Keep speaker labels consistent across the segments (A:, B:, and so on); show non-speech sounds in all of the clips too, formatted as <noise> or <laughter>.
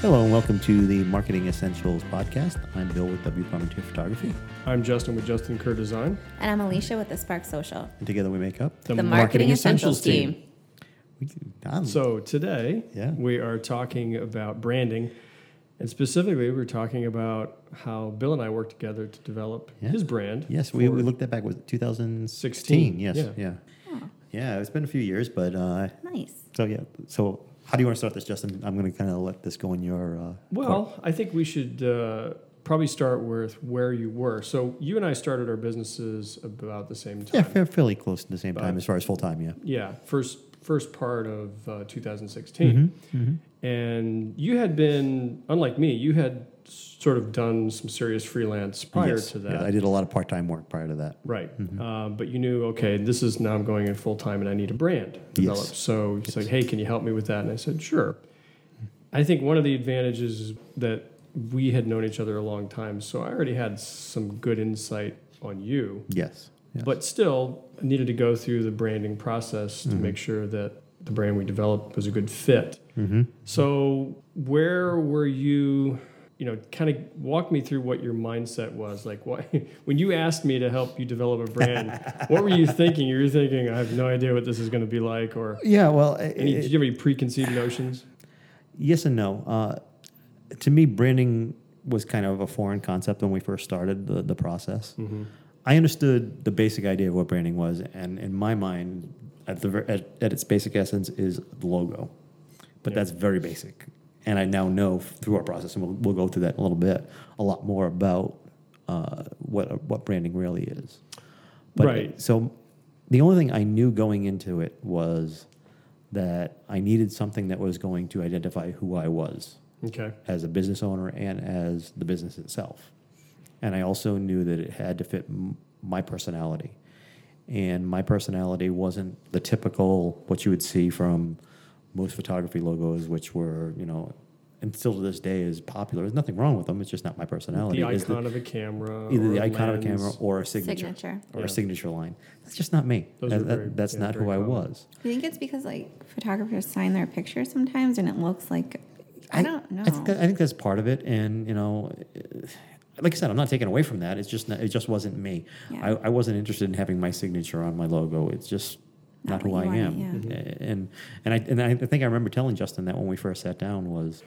A: Hello and welcome to the Marketing Essentials podcast. I'm Bill with W Parmentier Photography,
B: I'm Justin with Justin Kerr Design.
C: And I'm Alicia with the Spark Social,
A: and together we make up
C: the Marketing, Essentials, team.
A: We, um,
B: So today,
A: Yeah.
B: we are talking about branding, and specifically, we're talking about how Bill and I worked together to develop
A: Yeah.
B: his brand.
A: yes, we, we looked at back was 2016.
B: 16,
A: Yes,
B: yeah.
A: yeah, yeah. It's been a few years, but uh,
C: Nice.
A: so yeah. So how do you want to start this, Justin? I'm going to kind of let this go in your. Uh,
B: Well, I think we should uh, probably start with where you were. So you and I started our businesses about the same time.
A: yeah, fairly close to the same time as far as full time. Yeah.
B: Yeah, first first part of uh, 2016,
A: Mm-hmm,
B: and you had been unlike me. You had sort of done some serious freelance prior
A: Yes,
B: to
A: yeah,
B: that,
A: I did a lot of part time work prior to that.
B: right? Uh, but you knew, okay, this is now I'm going in full time, and I need a brand developed.
A: Yes.
B: So you said, hey, can you help me with that? And I said, sure. I think one of the advantages is that we had known each other a long time, so I already had some good insight on you.
A: Yes. Yes.
B: but still needed to go through the branding process to
A: Mm-hmm.
B: make sure that the brand we developed was a good fit.
A: Mm-hmm.
B: So, where were you? You know, kind of walk me through what your mindset was. Like, <laughs> when you asked me to help you develop a brand, <laughs> what were you thinking? You were thinking, I have no idea what this is going to be like, or
A: yeah. Well,
B: any,
A: it-
B: did you have any preconceived notions?
A: Yes and no. Uh, to me, branding was kind of a foreign concept when we first started the, the process. I understood the basic idea of what branding was, and in my mind, at, the, at, at its basic essence, is the logo. But
B: Yeah.
A: that's very basic. And I now know through our process, and we'll, we'll go through that in a little bit, a lot more about uh, what, what branding really is. But,
B: Right.
A: So the only thing I knew going into it was that I needed something that was going to identify who I was
B: Okay,
A: as a business owner and as the business itself. And I also knew that it had to fit m- my personality. And my personality wasn't the typical what you would see from most photography logos, which were, you know, and still to this day is popular. There's nothing wrong with them. It's just not my personality.
B: the
A: It's
B: icon of a camera,
A: either the
B: a
A: icon of a camera or a signature,
C: Signature.
A: or
B: Yeah.
A: a signature line. That's just not me. That- that-
B: very-
A: that's
B: yeah,
A: not
B: very
A: who I was.
C: I think it's because like photographers sign their pictures sometimes and it looks like I, don't know.
A: I think, that, I think that's part of it, and you know, like I said, I'm not taking away from that. It's just not, it just wasn't me.
C: Yeah.
A: I, I wasn't interested in having my signature on my logo. It's just not,
C: Not
A: who I am.
C: yeah.
A: Eh, And and I and I think I remember telling Justin that when we first sat down was,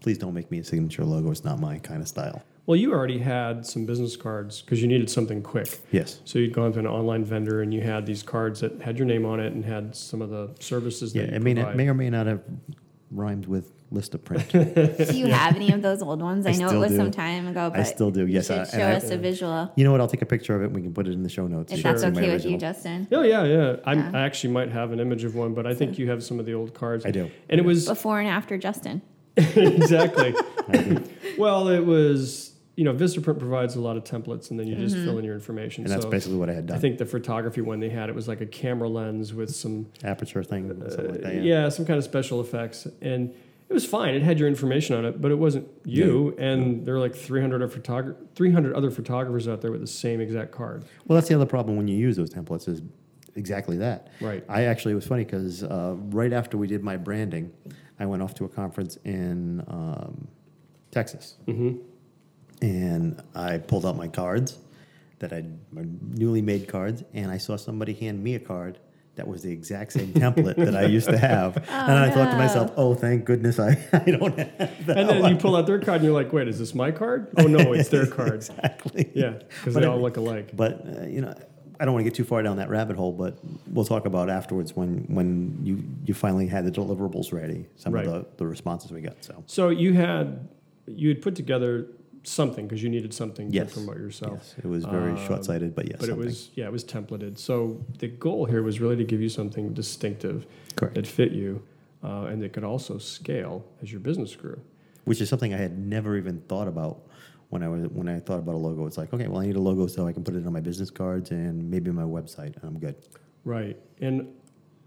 A: please don't make me a signature logo. It's not my kind of style.
B: Well, you already had some business cards because you needed something quick.
A: Yes.
B: So you'd gone to an online vendor and you had these cards that had your name on it and had some of the services
A: Yeah.
B: that you
A: It may not, may or may not have rhymed with list of print. <laughs>
C: do you have any of those old ones? I,
A: I
C: know it was
A: do.
C: some time ago, but
A: I still do. Yes.
C: you
A: I,
C: should
A: and
C: show us a visual
A: you know what? I'll take a picture of it. and We can put it in the show notes.
C: if
A: You
C: that's
A: can see my
C: okay with you. Justin.
B: Oh yeah, yeah. I'm,
C: Yeah.
B: I actually might have an image of one, but I think you have some of the old cards.
A: I do.
B: And it was <laughs>
C: Before and after Justin. <laughs>
B: exactly. well, it was you know VistaPrint provides a lot of templates, and then you
C: Mm-hmm.
B: just fill in your information.
A: And that's basically what I had done.
B: I think the photography one they had it was like a camera lens with some
A: aperture thing, something like that.
B: yeah. some kind of special effects, and it was fine. It had your information on it, but it wasn't you. And there were like 300 other photog- 300 other photographers out there with the same exact card.
A: Well, that's the other problem when you use those templates is exactly that.
B: Right.
A: I actually it was funny because uh, right after we did my branding, I went off to a conference in um, Texas,
B: Mm-hmm.
A: and I pulled out my cards that I my newly made cards, and I saw somebody hand me a card. That was the exact same template that I used to have, <laughs> and I thought to myself, "Oh, thank goodness I, <laughs> I don't have that."
B: And then
A: one."
B: you pull out their card, and you're like, "Wait, is this my card? Oh no, it's <laughs> their card."
A: exactly.
B: Yeah, because they all look alike.
A: But uh, you know, I don't want to get too far down that rabbit hole. But we'll talk about afterwards when when you you finally had the deliverables ready. Some
B: Right.
A: of the, the responses we got. So
B: So you had you had put together something because you needed something to
A: yes,
B: promote yourself.
A: yes, it was very
B: Um,
A: short sighted, but yes,
B: but it was yeah, it was templated. So the goal here was really to give you something distinctive
A: correct.
B: that fit you, uh, and that could also scale as your business grew.
A: Which is something I had never even thought about when I was when I thought about a logo, it's like, okay, well, I need a logo so I can put it on my business cards and maybe my website, and I'm good.
B: Right. And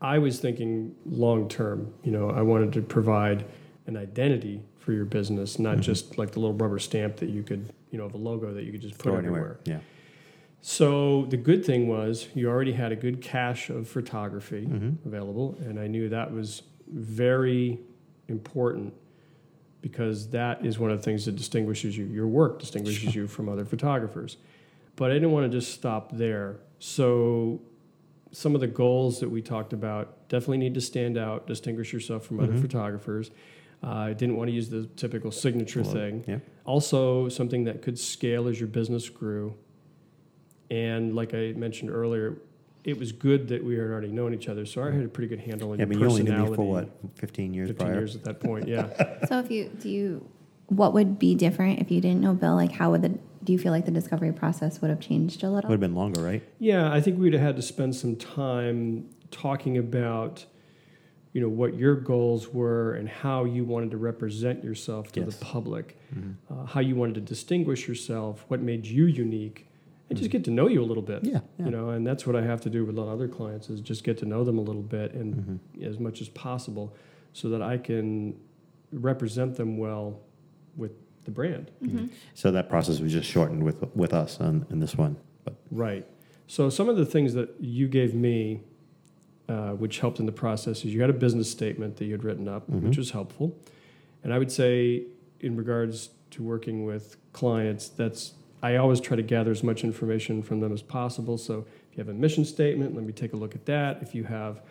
B: I was thinking long term, you know, I wanted to provide an identity for your business, not just like the little rubber stamp that you could, you know, of a logo that you could just put
A: Throw
B: everywhere.
A: Yeah.
B: So the good thing was you already had a good cache of photography
A: Mm-hmm.
B: available, and I knew that was very important because that is one of the things that distinguishes you. Your work distinguishes you from other photographers. But I didn't want to just stop there. So some of the goals that we talked about definitely need to stand out, distinguish yourself from other
A: Mhm.
B: Photographers. Uh, I didn't want to use the typical signature
A: Well,
B: thing.
A: Yeah.
B: Also, something that could scale as your business grew. And like I mentioned earlier, it was good that we had already known each other, so I had a pretty good handle on
A: Yeah,
B: your
A: but you only knew me for what, 15 years
B: 15
A: prior?
B: years at that point, yeah. <laughs>
C: So if you do you, what would be different if you didn't know Bill? Like, how would the do you feel like the discovery process would have changed a little?
A: Would have been longer, right?
B: yeah, I think we'd have had to spend some time talking about, you know, what your goals were and how you wanted to represent yourself to
A: Yes.
B: the public,
A: Mhm.
B: uh, how you wanted to distinguish yourself, what made you unique, and just get to know you a little bit.
A: Yeah. yeah.
B: You know, and that's what I have to do with a lot of other clients is just get to know them a little bit and
A: Mhm.
B: as much as possible so that I can represent them well with the brand.
C: Mhm.
A: So that process was just shortened with with us on in this one. But
B: Right. So some of the things that you gave me, uh, which helped in the process, is you had a business statement that you had written up,
A: Mhm.
B: which was helpful. And I would say, in regards to working with clients, that's I always try to gather as much information from them as possible. So if you have a mission statement, let me take a look at that. If you have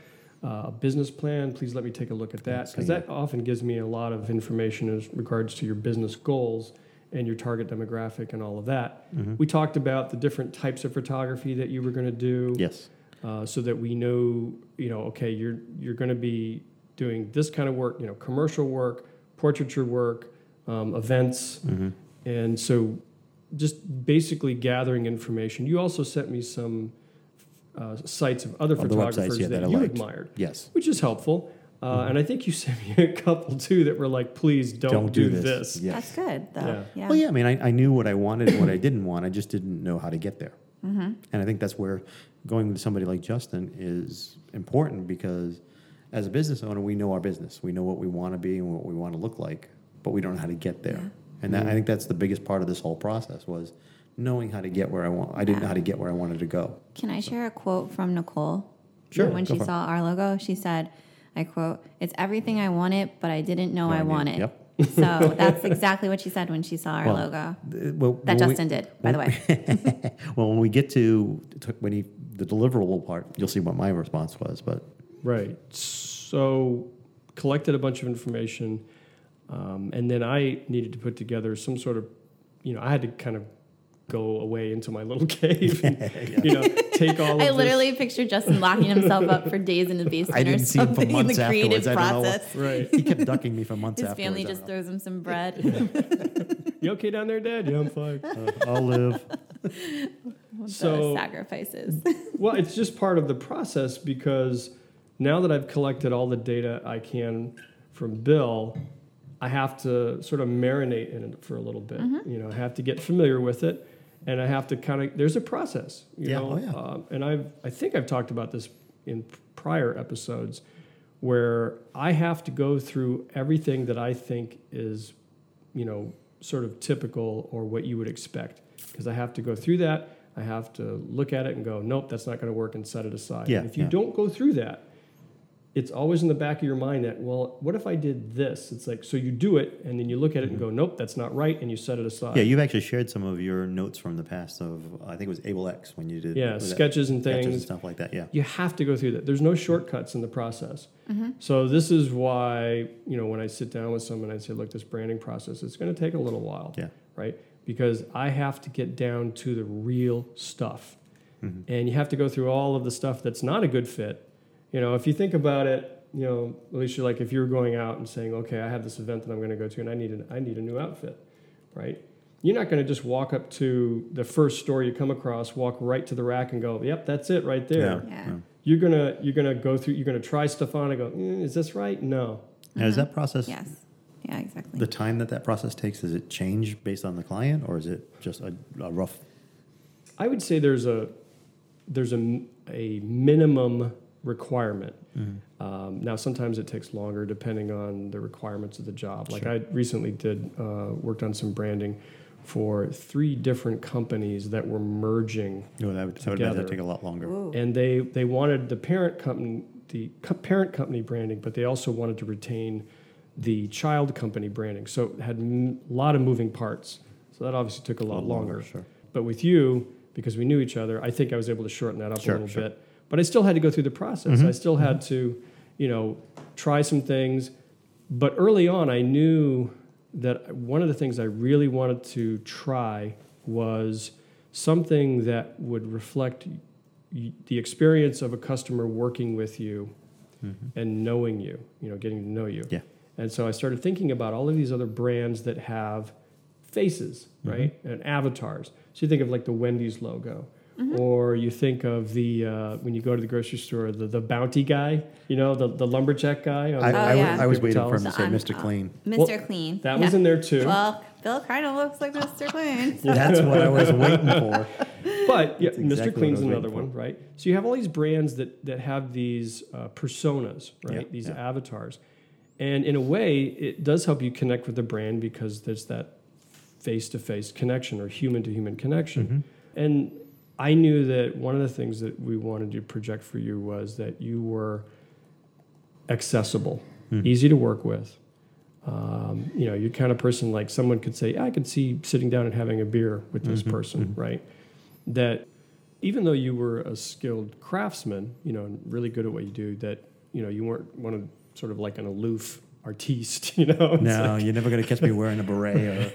B: uh, a business plan, please let me take a look at that because that often gives me a lot of information as regards to your business goals and your target demographic and all of that.
A: Mhm.
B: We talked about the different types of photography that you were going to do,
A: yes,
B: uh, so that we know, you know, okay, you're you're going to be doing this kind of work, you know, commercial work, portraiture work, um, events,
A: hmm
B: and so just basically gathering information. You also sent me some uh, sites of other
A: Of the websites,
B: photographers
A: yeah,
B: that,
A: that I
B: you
A: liked.
B: admired,
A: yes.
B: which is helpful. Uh,
A: Mhm.
B: And I think you <laughs> sent me a couple too that were like, please don't, do, this.
A: Yes.
C: That's good though.
B: Yeah.
C: Yeah.
A: Well, yeah. I mean, I, I knew what I wanted and what I didn't want. I just didn't know how to get there.
C: Mm-hmm.
A: And I think that's where going with somebody like Justin is important because as a business owner, we know our business. We know what we want to be and what we want to look like, but we don't know how to get there.
C: Yeah.
A: And that, I think that's the biggest part of this whole process was knowing how to get where I want. I didn't know how to get where I wanted to go.
C: Can I share a quote from Nicole?
A: Sure,
C: When she
A: for it.
C: saw our logo, she said, I quote, It's everything I wanted, but I didn't know I
A: knew.
C: wanted.
A: Yep.
C: So <laughs> that's exactly what she said when she saw our
A: Well,
C: logo.
A: Uh, Well,
C: That
A: when we-
C: Justin did, by the way. <laughs>
A: well, when we get to, to when he, the deliverable part, you'll see what my response was. But
B: Right. So collected a bunch of information, um, and then I needed to put together some sort of, you know, I had to kind of go away into my little <laughs> cave, and, <laughs> you know, take all. <laughs>
C: I
B: of
C: literally pictured Justin locking himself up for days in the basement
A: I
C: or
A: didn't see him for
C: something in the
A: months
C: creative
A: afterwards. I don't know
C: process.
B: Right.
A: he kept ducking me for months
C: His
A: afterwards.
C: family just throws him some bread.
B: You okay down there, Dad? Yeah, I'm fine.
A: Uh, I'll live.
B: So-
C: sacrifices. <laughs>
B: well, it's just part of the process because now that I've collected all the data I can from Bill, I have to sort of marinate in it for a little bit. You know, I have to get familiar with it, and I have to kind of. There's a process, you
A: Yeah,
B: know,
A: oh, yeah.
B: um, and I've I think I've talked about this in prior episodes, where I have to go through everything that I think is, you know, sort of typical or what you would expect, because I have to go through that. I have to look at it and go, nope, that's not going to work, and set it aside.
A: Yeah,
B: And if you
A: yeah.
B: don't go through that, it's always in the back of your mind that, well, what if I did this? It's like, so you do it, and then you look at it and go, nope, that's not right, and you set it aside.
A: Mm-hmm. Yeah, you've actually shared some of your notes from the past of I think it was Able X when you did
B: Yeah,
A: was that
B: sketches and
A: sketches and
B: things.
A: stuff like that. Yeah.
B: You have to go through that. There's no shortcuts in the process.
C: Mm-hmm.
B: So this is why, you know, when I sit down with someone, I say, look, this branding process, it's going to take a little while,
A: Yeah.
B: right? Because I have to get down to the real stuff.
A: Mhm.
B: And you have to go through all of the stuff that's not a good fit. You know, if you think about it, you know, at least you're like if you're going out and saying, okay, I have this event that I'm going to go to, and I need an, I need a new outfit, right? You're not going to just walk up to the first store you come across, walk right to the rack, and go, yep, that's it right there.
C: Yeah.
B: You're gonna you're gonna go through. You're gonna try stuff on and go, mm, is this right? No.
A: Now, is that process
C: yes. Yeah, exactly.
A: The time that that process takes, does it change based on the client, or is it just a, a rough?
B: I would say there's a there's a, a minimum requirement.
A: Mm-hmm.
B: Um, now, sometimes it takes longer depending on the requirements of the job. Like
A: Sure.
B: I recently did uh, worked on some branding for three different companies that were merging,
A: No, that would, I would that'd take a lot longer.
C: Ooh.
B: and they they wanted the parent company the co- parent company branding, but they also wanted to retain the child company branding. So it had a lot of moving parts. So that obviously took a lot
A: little
B: longer.
A: Sure.
B: But with you, because we knew each other, I think I was able to shorten that up
A: Sure,
B: a little
A: sure.
B: bit. But I still had to go through the process.
A: Mhm,
B: I still had to, you know, try some things. But early on, I knew that one of the things I really wanted to try was something that would reflect y- the experience of a customer working with you
A: Mm-hmm.
B: and knowing you, you know, getting to know you.
A: Yeah.
B: And so I started thinking about all of these other brands that have faces,
A: Mm-hmm.
B: right? And avatars. So you think of like the Wendy's logo. Or you think of the uh, when you go to the grocery store, the, the bounty guy, you know, the, the lumberjack guy. on
A: I,
B: the-
A: I,
C: Oh,
A: was-
C: yeah.
A: I was waiting for him to say Mr. Clean.
C: Mr.
B: Well,
C: Clean.
B: That
C: Yeah.
B: was in there too.
C: Well, Bill kind of looks like Mr. Clean. <laughs>
A: That's what I was waiting for. <laughs>
B: But yeah,
A: That's
B: Mr.
A: exactly what I
B: Clean's another one, right? So you have all these brands that that have these uh, personas, right?
A: Yeah,
B: these
A: yeah.
B: avatars, and in a way, it does help you connect with the brand because there's that face-to-face connection or human-to-human connection.
A: Mm-hmm.
B: And I knew that one of the things that we wanted to project for you was that you were accessible,
A: Hmm.
B: easy to work with. Um, you know, you're kind of person like someone could say, I could see sitting down and having a beer with this
A: Mm-hmm,
B: person, right? That even though you were a skilled craftsman, you know, and really good at what you do, that, you know, you weren't one of sort of like an aloof artiste, <laughs> you know? It's
A: No,
B: like-
A: you're never going to catch me wearing a beret. Or,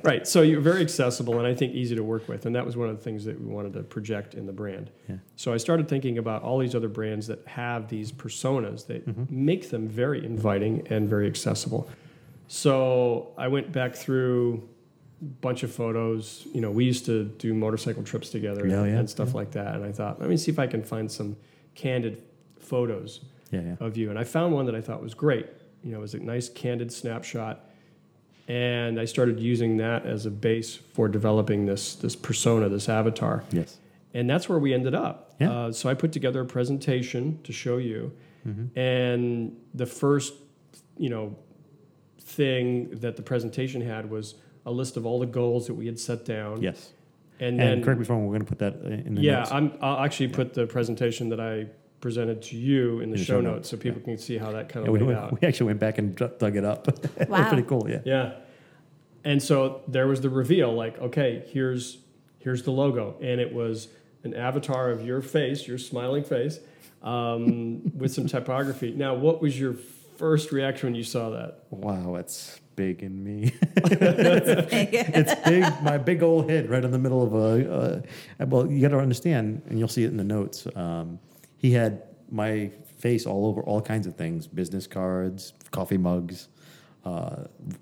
A: <laughs>
B: right. So you're very accessible and I think easy to work with. And that was one of the things that we wanted to project in the brand.
A: Yeah.
B: So I started thinking about all these other brands that have these personas that
A: Mm-hmm.
B: make them very inviting and very accessible. So I went back through a bunch of photos. You know, we used to do motorcycle trips together
A: Yeah,
B: and,
A: yeah,
B: and stuff like that. And I thought, let me see if I can find some candid photos
A: yeah, yeah.
B: of you. And I found one that I thought was great. You know, it was a nice candid snapshot. And I started using that as a base for developing this this persona, this avatar.
A: Yes.
B: And that's where we ended up.
A: Yeah.
B: Uh, so I put together a presentation to show you.
A: Mm-hmm.
B: And the first, you know, thing that the presentation had was a list of all the goals that we had set down.
A: Yes.
B: And,
A: And,
B: then
A: correct me if I'm wrong, we're going to put that in the
B: yeah,
A: notes.
B: I'm, I'll actually put the presentation that I presented to you in the
A: the
B: show
A: show
B: notes
A: notes,
B: so people can see how that kind
A: Yeah,
B: of
A: we,
B: laid out.
A: we actually went back and dug dug it up. <laughs>
C: Wow.
A: pretty cool, yeah.
B: Yeah. And so there was the reveal like, okay, here's here's the logo. And it was an avatar of your face, your smiling face, um, <laughs> with some typography. Now, what was your first reaction when you saw that?
A: Wow, it's big in me. <laughs> it's big, my big old head right in the middle of a. Uh, well, you got to understand, and you'll see it in the notes. Um, he had my face all over all kinds of things: business cards, coffee mugs, uh,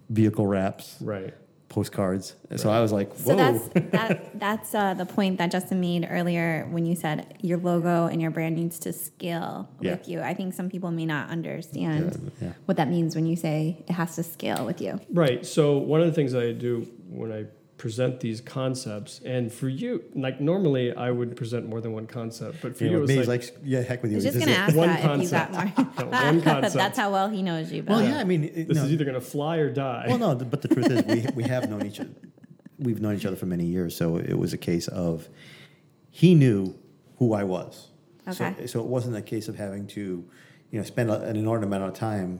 A: vehicle wraps,
B: Right.
A: postcards. So I was like, "Whoa!"
C: So that's <laughs> that. That's uh, the point that Justin made earlier when you said your logo and your brand needs to scale
A: Yeah.
C: with you. I think some people may not understand
A: Yeah, yeah.
C: what that means when you say it has to scale with you.
B: Right. So one of the things I do when I present these concepts, and for you, like normally I would present more than one concept, but for
A: Yeah,
B: you, it was
A: me, he's
B: like,
A: like, "Yeah, heck with
C: I
A: you."
C: was just gonna ask
B: One
C: that if you got
B: concept.
C: more. <laughs>
B: No, one <laughs> concept.
C: That's how well he knows you. Bill.
A: Well, yeah, I mean, it-
B: this
A: no.
B: is either going to fly or die.
A: Well, no, but the truth is, we we have known each other. We've known each other for many years, so it was a case of he knew who I was.
C: Okay.
A: So, so it wasn't a case of having to, you know, spend an inordinate amount of time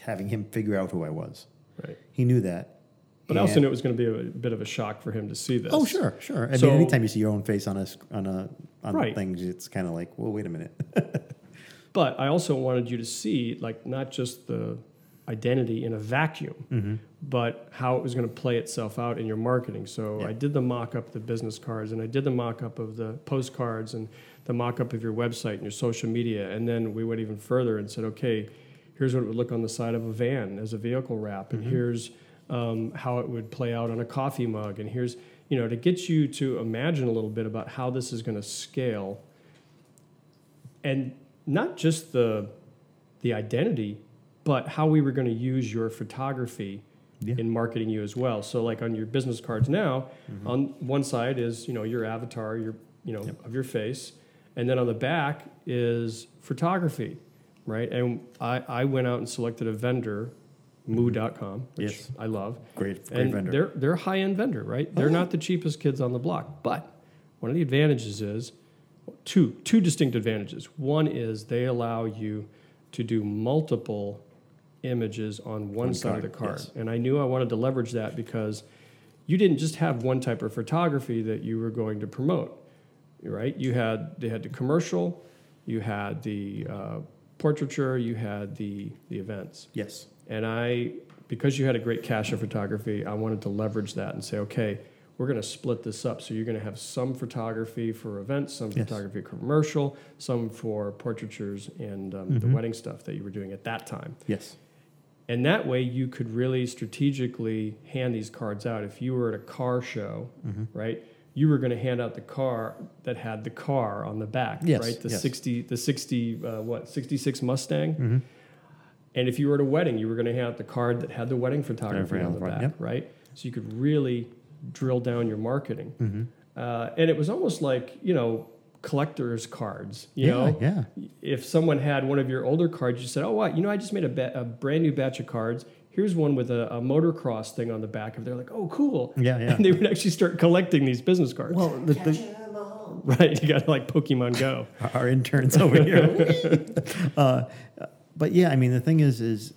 A: having him figure out who I was.
B: right.
A: He knew that.
B: But I also knew it was going to be a bit of a shock for him to see this.
A: Oh, sure, sure. I
B: So-
A: mean, anytime you see your own face on a on a on
B: Right.
A: things, it's kind of like, well, wait a minute. <laughs>
B: But I also wanted you to see, like, not just the identity in a vacuum,
A: Mm-hmm.
B: but how it was going to play itself out in your marketing. So
A: Yeah.
B: I did the mock up of the business cards, and I did the mock up of the postcards, and the mock up of your website and your social media. And then we went even further and said, okay, here's what it would look on the side of a van as a vehicle wrap, and here's um, how it would play out on a coffee mug, and here's you know to get you to imagine a little bit about how this is going to scale and not just the the identity but how we were going to use your photography
A: Yeah.
B: in marketing you as well. So like on your business cards now,
A: Mm-hmm.
B: on one side is you know your avatar, your you know of your face, and then on the back is photography, right? And I, I went out and selected a vendor, Moo.com, which
A: Yes.
B: I love.
A: Great, great
B: and
A: vendor.
B: they're they're a high end vendor, right? They're not the cheapest kids on the block, but one of the advantages is two two distinct advantages. One is they allow you to do multiple images on one,
A: One
B: side of the
A: card,
B: card,
A: yes.
B: and I knew I wanted to leverage that because you didn't just have one type of photography that you were going to promote, right? You had they had the commercial, you had the uh, portraiture, you had the the events.
A: Yes.
B: And I, because you had a great cache of photography, I wanted to leverage that and say, okay, we're going to split this up. So you're going to have some photography for events, some
A: Yes.
B: photography commercial, some for portraitures and um, the wedding stuff that you were doing at that time.
A: Yes.
B: And that way you could really strategically hand these cards out. If you were at a car show,
A: Mm-hmm.
B: right? You were going to hand out the car that had the car on the back,
A: Yes,
B: right? The
A: yes.
B: 60, the 60, uh, what, 66 Mustang?
A: Mm-hmm.
B: And if you were at a wedding, you were going to hand out the card that had the wedding photography
A: Photography
B: on
A: on
B: the
A: the front,
B: back,
A: yep.
B: right? So you could really drill down your marketing.
A: Mm-hmm.
B: Uh, and it was almost like, you know, collector's cards. You
A: yeah.
B: know,
A: Yeah.
B: if someone had one of your older cards, you said, "Oh, what? You know, I just made a, ba- a brand new batch of cards. Here's one with a, a motocross thing on the back." of. They're like, "Oh, cool!"
A: Yeah, yeah.
B: And they would actually start collecting these business cards.
A: Well, the, the,
B: right? You got like Pokemon Go. <laughs>
A: our interns over here. <laughs> uh, but yeah, I mean, the thing is, is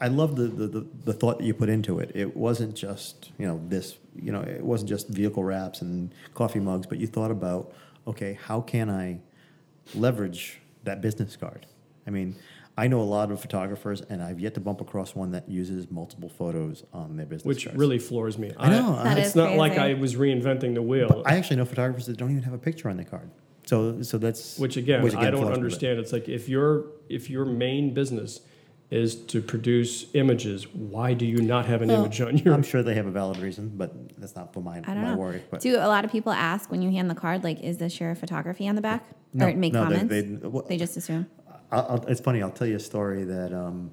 A: I love the, the, the, thought that you put into it. It wasn't just, you know, this, you know, it wasn't just vehicle wraps and coffee mugs, but you thought about, okay, how can I leverage that business card? I mean, I know a lot of photographers, and I've yet to bump across one that uses multiple photos on their business card.
B: Which
A: cards.
B: really floors me.
A: I know.
C: That
B: it's not like. I was reinventing the wheel.
A: I actually know photographers that don't even have a picture on their card. So, so that's
B: which again, I don't
A: me a bit.
B: understand. It's like if your if your main business is to produce images, why do you not have an
A: Well,
B: image on your?
A: I'm sure they have a valid reason, but that's not for my,
C: I don't
A: my
C: know.
A: worry. But
C: Do a lot of people ask when you hand the card, like, is this your photography on the back?
A: No,
C: or make
A: no, they-
C: comments?
A: they-
C: They,
A: well-
C: just assume.
A: I'll, I'll, it's funny. I'll tell you a story that um,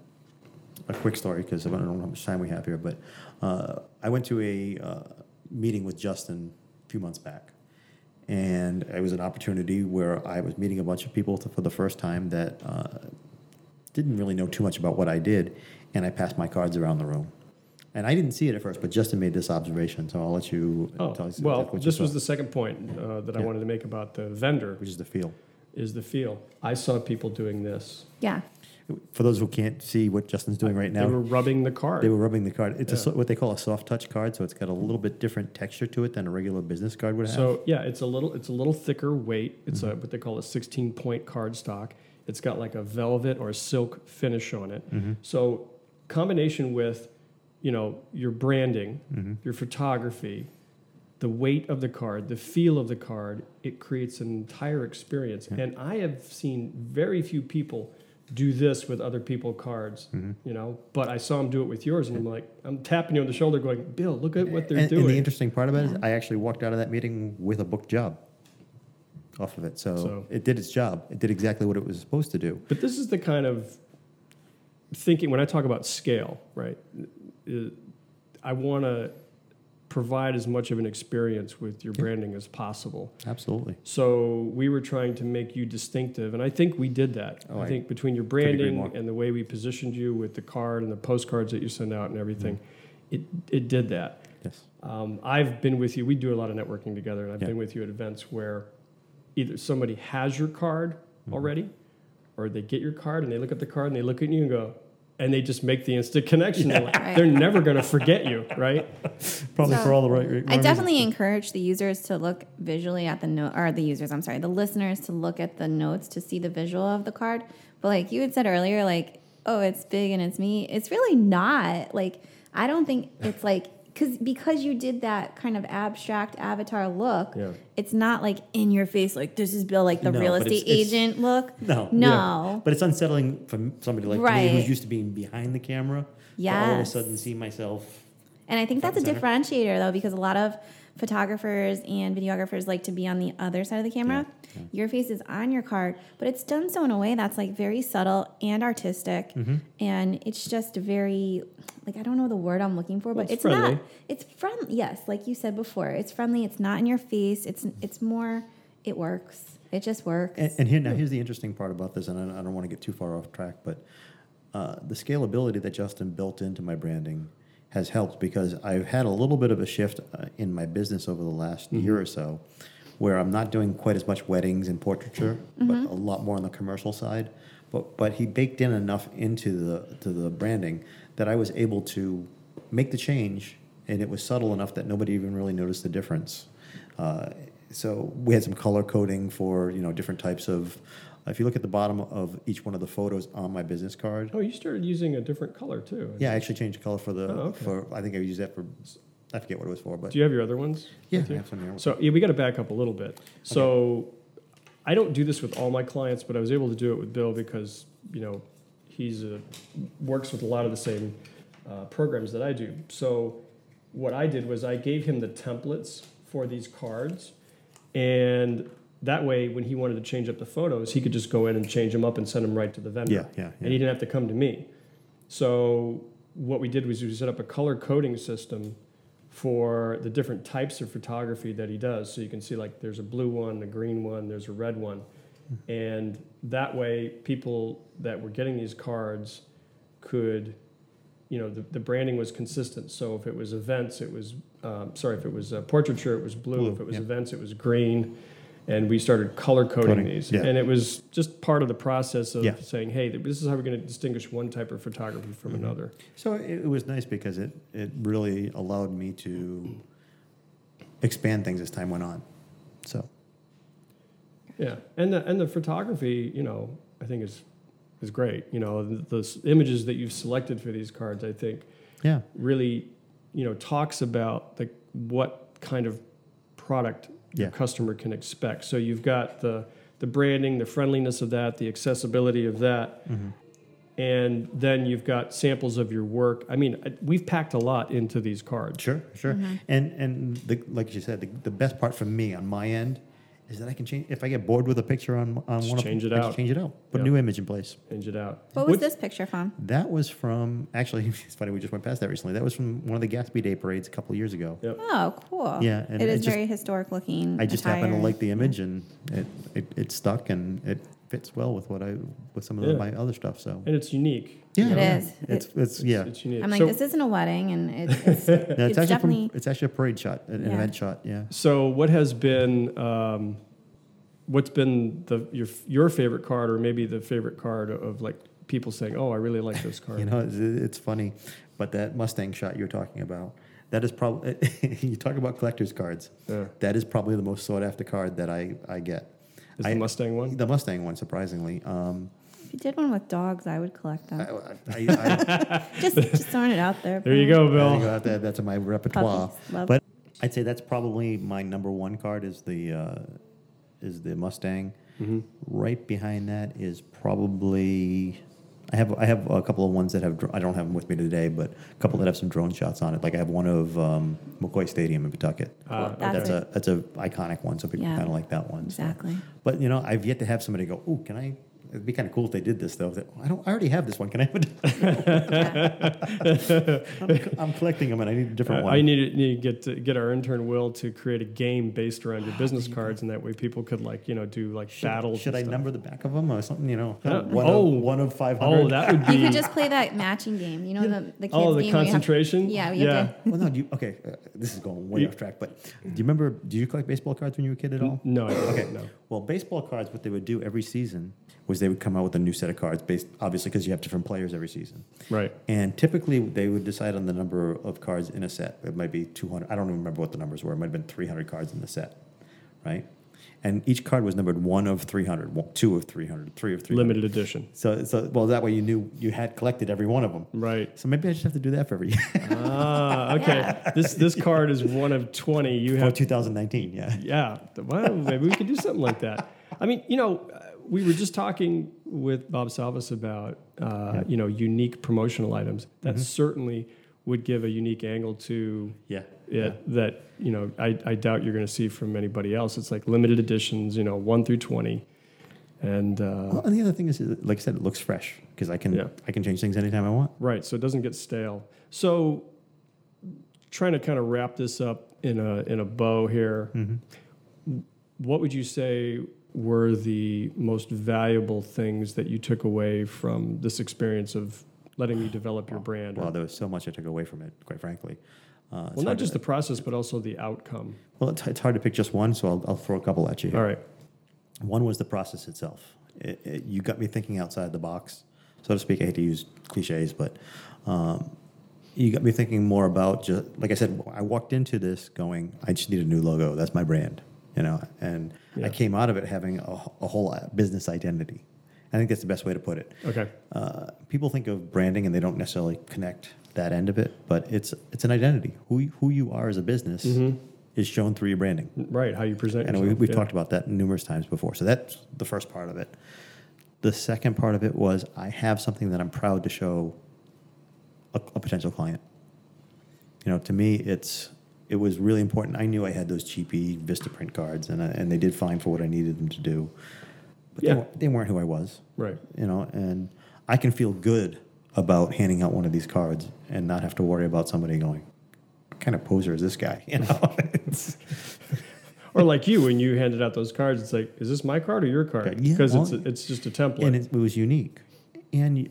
A: a quick story because I don't know how much time we have here. But uh, I went to a uh, meeting with Justin a few months back, and it was an opportunity where I was meeting a bunch of people to, for the first time that uh, didn't really know too much about what I did, and I passed my cards around the room. And I didn't see it at first, but Justin made this observation, so I'll let you
B: Oh,
A: tell us
B: well,
A: exactly what you
B: this was the second point uh, that I wanted to make about the vendor
A: which is the feel.
B: is the feel. I saw people doing this.
C: Yeah.
A: For those who can't see what Justin's doing right now,
B: They were rubbing the card.
A: They were rubbing the card. It's
B: Yeah.
A: so- what they call a soft touch card, so it's got a little bit different texture to it than a regular business card would have.
B: So yeah, it's a little it's a little thicker weight. It's
A: Mm-hmm.
B: a what they call a 16 point card stock. It's got like a velvet or a silk finish on it.
A: Mm-hmm.
B: So combination with you know your branding,
A: Mm-hmm.
B: your photography, the weight of the card, the feel of the card, it creates an entire experience. And I have seen very few people do this with other people cards,
A: Mm-hmm.
B: you know. But I saw him do it with yours, and I'm like, I'm tapping you on the shoulder, going, Bill, look at what they're
A: and,
B: doing.
A: and the interesting part about it is, I actually walked out of that meeting with a booked job off of it. So,
B: So-
A: it did its job. It did exactly what it was supposed to do.
B: But this is the kind of thinking when I talk about scale, right? uh, I want to provide as much of an experience with your branding as possible.
A: Absolutely.
B: So we were trying to make you distinctive, and I think we did that.
A: Oh,
B: I
A: I
B: think between your branding and the way we positioned you with the card and the postcards that you send out and everything,
A: Mm-hmm.
B: it it did that.
A: Yes.
B: Um, I've been with you. We do a lot of networking together, and I've
A: Yeah.
B: been with you at events where either somebody has your card
A: Mm-hmm.
B: already, or they get your card and they look at the card and they look at you and go, and they just make the instant connection. They're, like,
C: Right.
B: they're never going to forget you, right?
A: Probably
C: So,
A: for all the right, reasons.
C: I
A: reasons.
C: definitely encourage the users to look visually at the note, or the users, I'm sorry, the listeners to look at the notes to see the visual of the card. But like you had said earlier, like, oh, it's big and it's me. It's really not. Like, I don't think it's like, because because you did that kind of abstract avatar look,
B: Yeah.
C: it's not like in your face, like this is Bill, like the
A: No,
C: real
A: but it's-
C: estate
A: it's-
C: agent look.
A: No.
C: No.
A: But it's unsettling for somebody like me who's used to being behind the camera. Yeah, all of a sudden see myself.
C: And I think that's a differentiator though, because a lot of photographers and videographers like to be on the other side of the camera. Your face is on your card, but it's done so in a way that's like very subtle and artistic,
B: Mm-hmm.
C: and it's just very like I don't know the word I'm looking for, but
B: it's
C: it's, not. It's friendly. Yes, like you said before, it's friendly. It's not in your face. It's it's more. It works. It just works.
A: And, and here now, here's the interesting part about this, and I, I don't want to get too far off track, but uh, the scalability that Justin built into my branding has helped because I've had a little bit of a shift uh, in my business over the last year or so, where I'm not doing quite as much weddings and portraiture, but a lot more on the commercial side. But but he baked in enough into the to the branding that I was able to make the change, and it was subtle enough that nobody even really noticed the difference. Uh, so we had some color coding for you know different types of. If you look at the bottom of each one of the photos on my business card,
B: Oh, you started using a different color too.
A: yeah, I actually changed the color for the
B: Oh, okay.
A: for. I think I used that for. I forget what it was for, but
B: Do you have your other ones?
A: yeah, I have some here.
B: So yeah, we got to back up a little bit. So I don't do this with all my clients, but I was able to do it with Bill because you know he's a, works with a lot of the same uh, programs that I do. So what I did was I gave him the templates for these cards, and that way when he wanted to change up the photos, he could just go in and change them up and send them right to the vendor.
A: Yeah, yeah, yeah.
B: And he didn't have to come to me. So what we did was we set up a color coding system for the different types of photography that he does. So you can see like there's a blue one, a green one, there's a red one. And that way people that were getting these cards could, you know, the, the branding was consistent. So if it was events, it was, um, sorry, if it was uh, portraiture, it was blue.
A: Blue,
B: If it was
A: yeah.
B: events, it was green. And we started color coding
A: Coding,
B: these.
A: yeah.
B: And it was just part of the process of
A: Yeah.
B: saying, hey, this is how we're going to distinguish one type of photography from
A: Mm-hmm.
B: another.
A: So it, it was nice because it it really allowed me to expand things as time went on. So
B: Yeah, and the and the photography, you know, I think is is great. You know, the, the images that you've selected for these cards, I think,
A: yeah,
B: really, you know, talks about the what kind of product your customer can expect. So you've got the the branding, the friendliness of that, the accessibility of that,
A: Mm-hmm.
B: and then you've got samples of your work. I mean, we've packed a lot into these cards.
A: sure, sure. And and the, like you said, the, the best part for me on my end is that I can change if I get bored with a picture on on
B: Just
A: one
B: change
A: of
B: it
A: I just
B: out.
A: change it out, put
B: Yeah.
A: a new image in place.
B: Change it out.
C: what was
B: What's-
C: this picture from?
A: That was from actually. <laughs> It's funny we just went past that recently. That was from one of the Gaspee Day parades a couple of years ago.
B: Yep.
C: Oh, cool.
A: Yeah, and
C: it
A: it
C: is
A: just-
C: very historic looking.
A: I just happened to like the image, and it, it, it stuck, and it fits well with what I with some of
B: Yeah.
A: my other stuff. So
B: And it's unique.
A: yeah,
C: It
A: yeah.
C: is.
A: It's it's yeah.
B: It's unique.
C: I'm like,
B: So-
C: this isn't a wedding, and it, <laughs> it's,
A: No,
C: it's,
A: it's, actually
C: definitely.
A: from, it's actually a parade shot, an
C: Yeah.
A: event shot. Yeah.
B: So, what has been um, what's been the your your favorite card, or maybe the favorite card of like people saying, "Oh, I really like this <laughs> card."
A: You know, it's, it's funny, but that Mustang shot you're talking about, that is probably <laughs> you talk about collector's cards.
B: Yeah.
A: That is probably the most sought after card that I I get.
B: Is
A: I-
B: the Mustang one?
A: The Mustang one, surprisingly. Um,
C: if you did one with dogs, I would collect them.
A: I, I, I, <laughs>
C: just, just throwing it out there.
B: There you go,
A: There you
B: Bill.
A: go. That, that's in my repertoire.
C: Puppies.
A: But I'd say that's probably my number one card is the uh, is the Mustang.
B: Mm-hmm.
A: Right behind that is probably I have I have a couple of ones that have dr- I don't have them with me today, but a couple that have some drone shots on it. Like I have one of um, McCoy Stadium in Pawtucket.
B: Ah,
C: That's
A: that's
C: it.
A: a that's a iconic one, so people
C: Yeah.
A: kind of like that one. so.
C: Exactly.
A: But you know, I've yet to have somebody go, "Oh, can I?" It'd be kind of cool if they did this, though. That, I don't. I already have this one. Can I have it? I'm, <laughs> <laughs> I'm collecting them, and I need a different
B: I,
A: one.
B: I need to, need to get to get our intern Will to create a game based around your ah, business cards, and that way people could like you know do like
A: Should,
B: battles.
A: should
B: and
A: I
B: stuff.
A: number the back of them or something? You know,
B: Yeah.
A: one,
B: Oh.
A: of, one of five hundred.
B: Oh, that would be.
C: You could just play that matching game. You know the the oh, kids
B: oh, the
C: game. where you have-
B: concentration.
C: yeah, you have
B: yeah.
A: well, no. Do you, okay, uh, this is going way off track. But do you remember? Do you collect baseball cards when you were a kid at all?
B: No, I.
A: Okay.
B: No.
A: Well, baseball cards, what they would do every season was they would come out with a new set of cards, based obviously because you have different players every season.
B: Right.
A: And typically, they would decide on the number of cards in a set. It might be 200. I don't even remember what the numbers were. It might have been 300 cards in the set, right? And each card was numbered one of 300, one- two of 300, three of 300.
B: Limited edition.
A: So, so well, that way you knew you had collected every one of them.
B: Right.
A: So maybe I just have to do that for every year.
B: Ah, okay. <laughs> This this card is one of twenty. You
A: For
B: have
A: 2019, yeah.
B: Yeah. Well, maybe we could do something like that. I mean, you know, we were just talking with Bob Salvis about, uh, you know, unique promotional items. That certainly would give a unique angle to
A: Yeah.
B: it that you know I, I doubt you're going to see from anybody else. It's like limited editions, you know, one through twenty, and uh,
A: Well, and the other thing is, like I said, it looks fresh because I can
B: Yeah.
A: I can change things anytime I want.
B: right, so it doesn't get stale. So, trying to kind of wrap this up in a in a bow here, what would you say were the most valuable things that you took away from this experience of letting me develop your brand?
A: Well, there was so much I took away from it, quite frankly. Uh,
B: well, not
A: hard to-
B: just the process, but also the outcome.
A: well, it's, it's hard to pick just one, so I'll, I'll throw a couple at you. Here.
B: All right.
A: One was the process itself. It, it, you got me thinking outside the box, so to speak. I hate to use cliches, but um, you got me thinking more about just like I said. I walked into this going, I just need a new logo. That's my brand, you know. And
B: Yeah.
A: I came out of it having a, a whole business identity. I think that's the best way to put it.
B: Okay.
A: Uh, people think of branding and they don't necessarily connect that end of it, but it's it's an identity. Who you- who you are as a business is shown through your branding.
B: Right. How you present
A: And
B: yourself.
A: we, we've
B: yeah.
A: talked about that numerous times before. So that's the first part of it. The second part of it was I have something that I'm proud to show a, a potential client. You know, to me, it's it was really important. I knew I had those cheapy VistaPrint cards, and I, and they did fine for what I needed them to do. But
B: Yeah.
A: they, weren't, they weren't who I was.
B: Right.
A: You know, and I can feel good about handing out one of these cards and not have to worry about somebody going, "What kind of poser is this guy?" <laughs> You know. <laughs>
B: Or like you, when you handed out those cards, it's like, is this my card or your card?
A: Yeah,
B: Because
A: well-
B: it's it's just a template.
A: and it, it was unique. And you-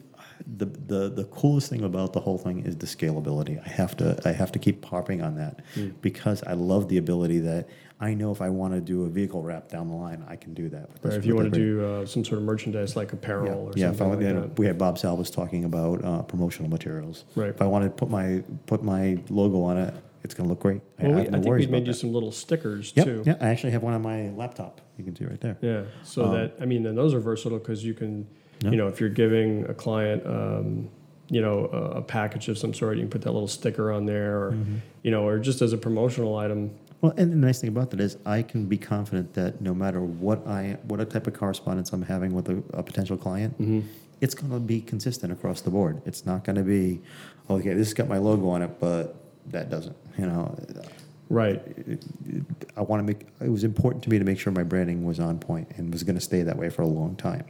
A: the, the the coolest thing about the whole thing is the scalability. I have to I have to keep harping on that
B: Hmm.
A: because I love the ability that I know if I want to do a vehicle wrap down the line, I can do that. with this-
B: if you want to do uh, some sort of merchandise like apparel
A: yeah,
B: or
A: yeah. If I,
B: something like
A: we had Bob Salvas talking about uh, promotional materials.
B: Right.
A: If I want to put my put my logo on it, it's going to look great. I,
B: Well,
A: I
B: we, I
A: no
B: think we made you
A: that.
B: some little stickers
A: Yep,
B: too.
A: yeah. I actually have one on my laptop. You can see right there.
B: Yeah, so
A: Um,
B: that I mean, and those are versatile because you can,
A: Yeah.
B: you know, if you're giving a client, um, you know, a, a package of some sort, you can put that little sticker on there, or
A: Mm-hmm.
B: you know, or just as a promotional item.
A: Well, and the nice thing about that is I can be confident that no matter what I what type of correspondence I'm having with a, a potential client,
B: Mm-hmm.
A: it's going to be consistent across the board. It's not going to be, okay, this has got my logo on it, but that doesn't. You know,
B: Right.
A: I want to make. It was important to me to make sure my branding was on point and was going to stay that way for a long time.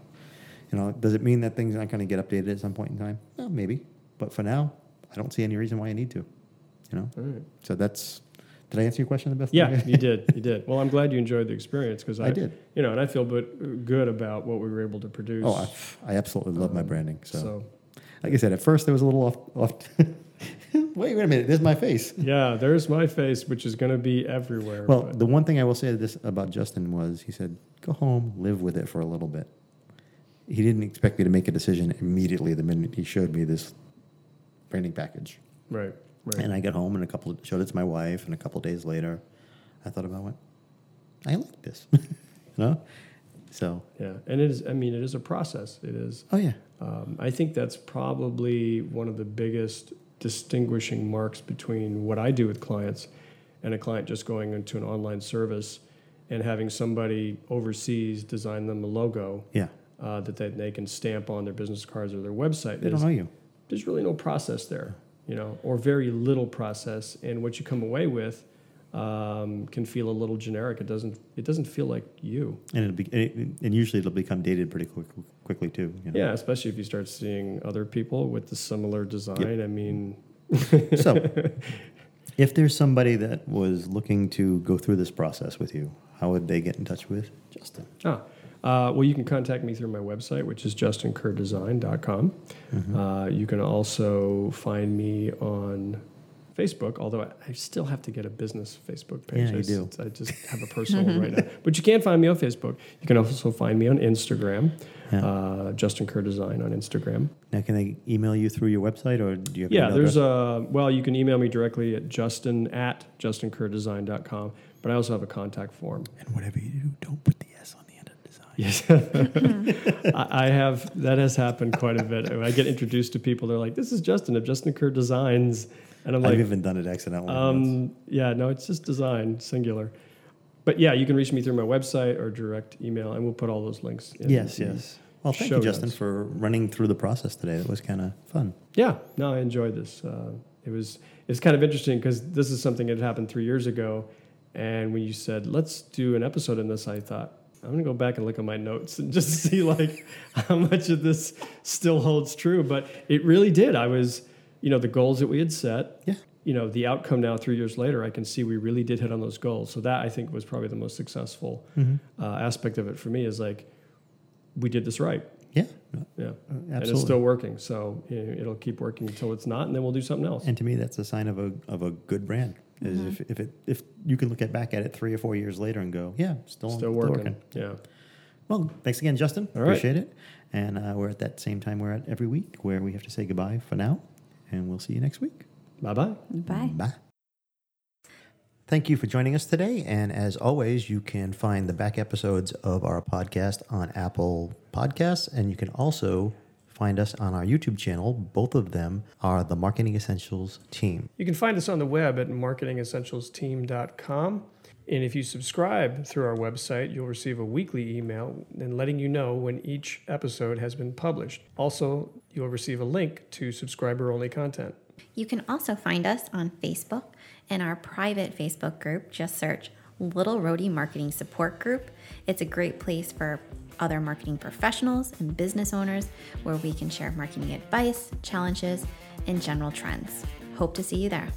A: You know, does it mean that things aren't going to get updated at some point in time? Well, maybe, but for now, I don't see any reason why I need to. You know,
B: All right.
A: so that's. Did I answer your question the best?
B: Yeah, you did. <laughs> You did. Well, I'm glad you enjoyed the experience because I,
A: I did.
B: You know, and I feel but good about what we were able to produce.
A: Oh, I, I absolutely love my um, branding. So.
B: so
A: like I said, at first there was a little off. off <laughs> wait, wait a minute. There's my face.
B: yeah, there's my face, which is going to be everywhere.
A: Well,
B: but-
A: the one thing I will say this about Justin was he said, "Go home, live with it for a little bit." He didn't expect me to make a decision immediately the minute he showed me this branding package.
B: right, right.
A: And I got home and a couple showed it to my wife, and a couple days later, I thought about it. I like this, <laughs> you know. So,
B: yeah, and it is. I mean, it is a process. It is.
A: oh yeah,
B: Um, I think that's probably one of the biggest distinguishing marks between what I do with clients and a client just going into an online service and having somebody overseas design them a logo
A: yeah.
B: Uh, that they, they can stamp on their business cards or their website.
A: They don't know you.
B: There's really no process there, you know, or very little process, and what you come away with um, can feel a little generic. It doesn't. It doesn't feel like you.
A: And it'll be, and usually it'll become dated pretty quick, quickly too. You know?
B: Yeah, especially if you start seeing other people with the similar design. I mean, <laughs>
A: So, <laughs> if there's somebody that was looking to go through this process with you, how would they get in touch with Justin?
B: ah, uh, well, you can contact me through my website, which is justinkerrdesign.com. Uh, you can also find me on Facebook, although I, I still have to get a business Facebook page.
A: Yeah,
B: I,
A: do.
B: I just <laughs> have a personal one right now. But you can find me on Facebook. You can also find me on Instagram,
A: Yeah.
B: uh, Justin Kerr Design on Instagram.
A: Now, can they email you through your website, or do you have?
B: Yeah, there's
A: address?
B: a, well, you can email me directly at justin at justinkerrdesign.com, but I also have a contact form.
A: and whatever you do, don't put the S on the end of design. <laughs>
B: Yes. I have, that has happened quite a bit. When I get introduced to people, they're like, this is Justin of Justin Kerr Designs. And I'm like, I've
A: even done it accidentally.
B: um, yeah, no, it's just design, singular. But yeah, you can reach me through my website or direct email, and we'll put all those links in.
A: Yes, yes. Well, thank
B: show
A: you, Justin,
B: notes.
A: for running through the process today. That was kind of fun.
B: Yeah, no, I enjoyed this. Uh, It was it's kind of interesting because this is something that happened three years ago, and when you said let's do an episode in this, I thought I'm gonna go back and look at my notes and just <laughs> see like how much of this still holds true. But it really did. I was, you know, the goals that we had set.
A: Yeah.
B: You know, the outcome now three years later, I can see we really did hit on those goals. So that I think was probably the most successful uh, aspect of it for me is like we did this right.
A: Yeah.
B: Yeah. Absolutely. And it's still working. So you know, it'll keep working until it's not, and then we'll do something else.
A: And to me, that's a sign of a of a good brand. Is if, if it if you can look at back at it three or four years later and go, yeah, still
B: Still working. Yeah.
A: Well, thanks again, Justin.
B: All right.
A: Appreciate it. And uh, we're at that same time we're at every week where we have to say goodbye for now, and we'll see you next week.
B: Bye bye.
C: Bye.
A: Bye. Thank you for joining us today. And as always, you can find the back episodes of our podcast on Apple Podcasts, and you can also find us on our YouTube channel. Both of them are the Marketing Essentials team.
B: You can find us on the web at marketingessentialsteam.com. And if you subscribe through our website, you'll receive a weekly email and letting you know when each episode has been published. Also, you'll receive a link to subscriber only content.
C: You can also find us on Facebook and our private Facebook group. Just search Little Rhody Marketing Support Group. It's a great place for other marketing professionals and business owners where we can share marketing advice, challenges, and general trends. Hope to see you there.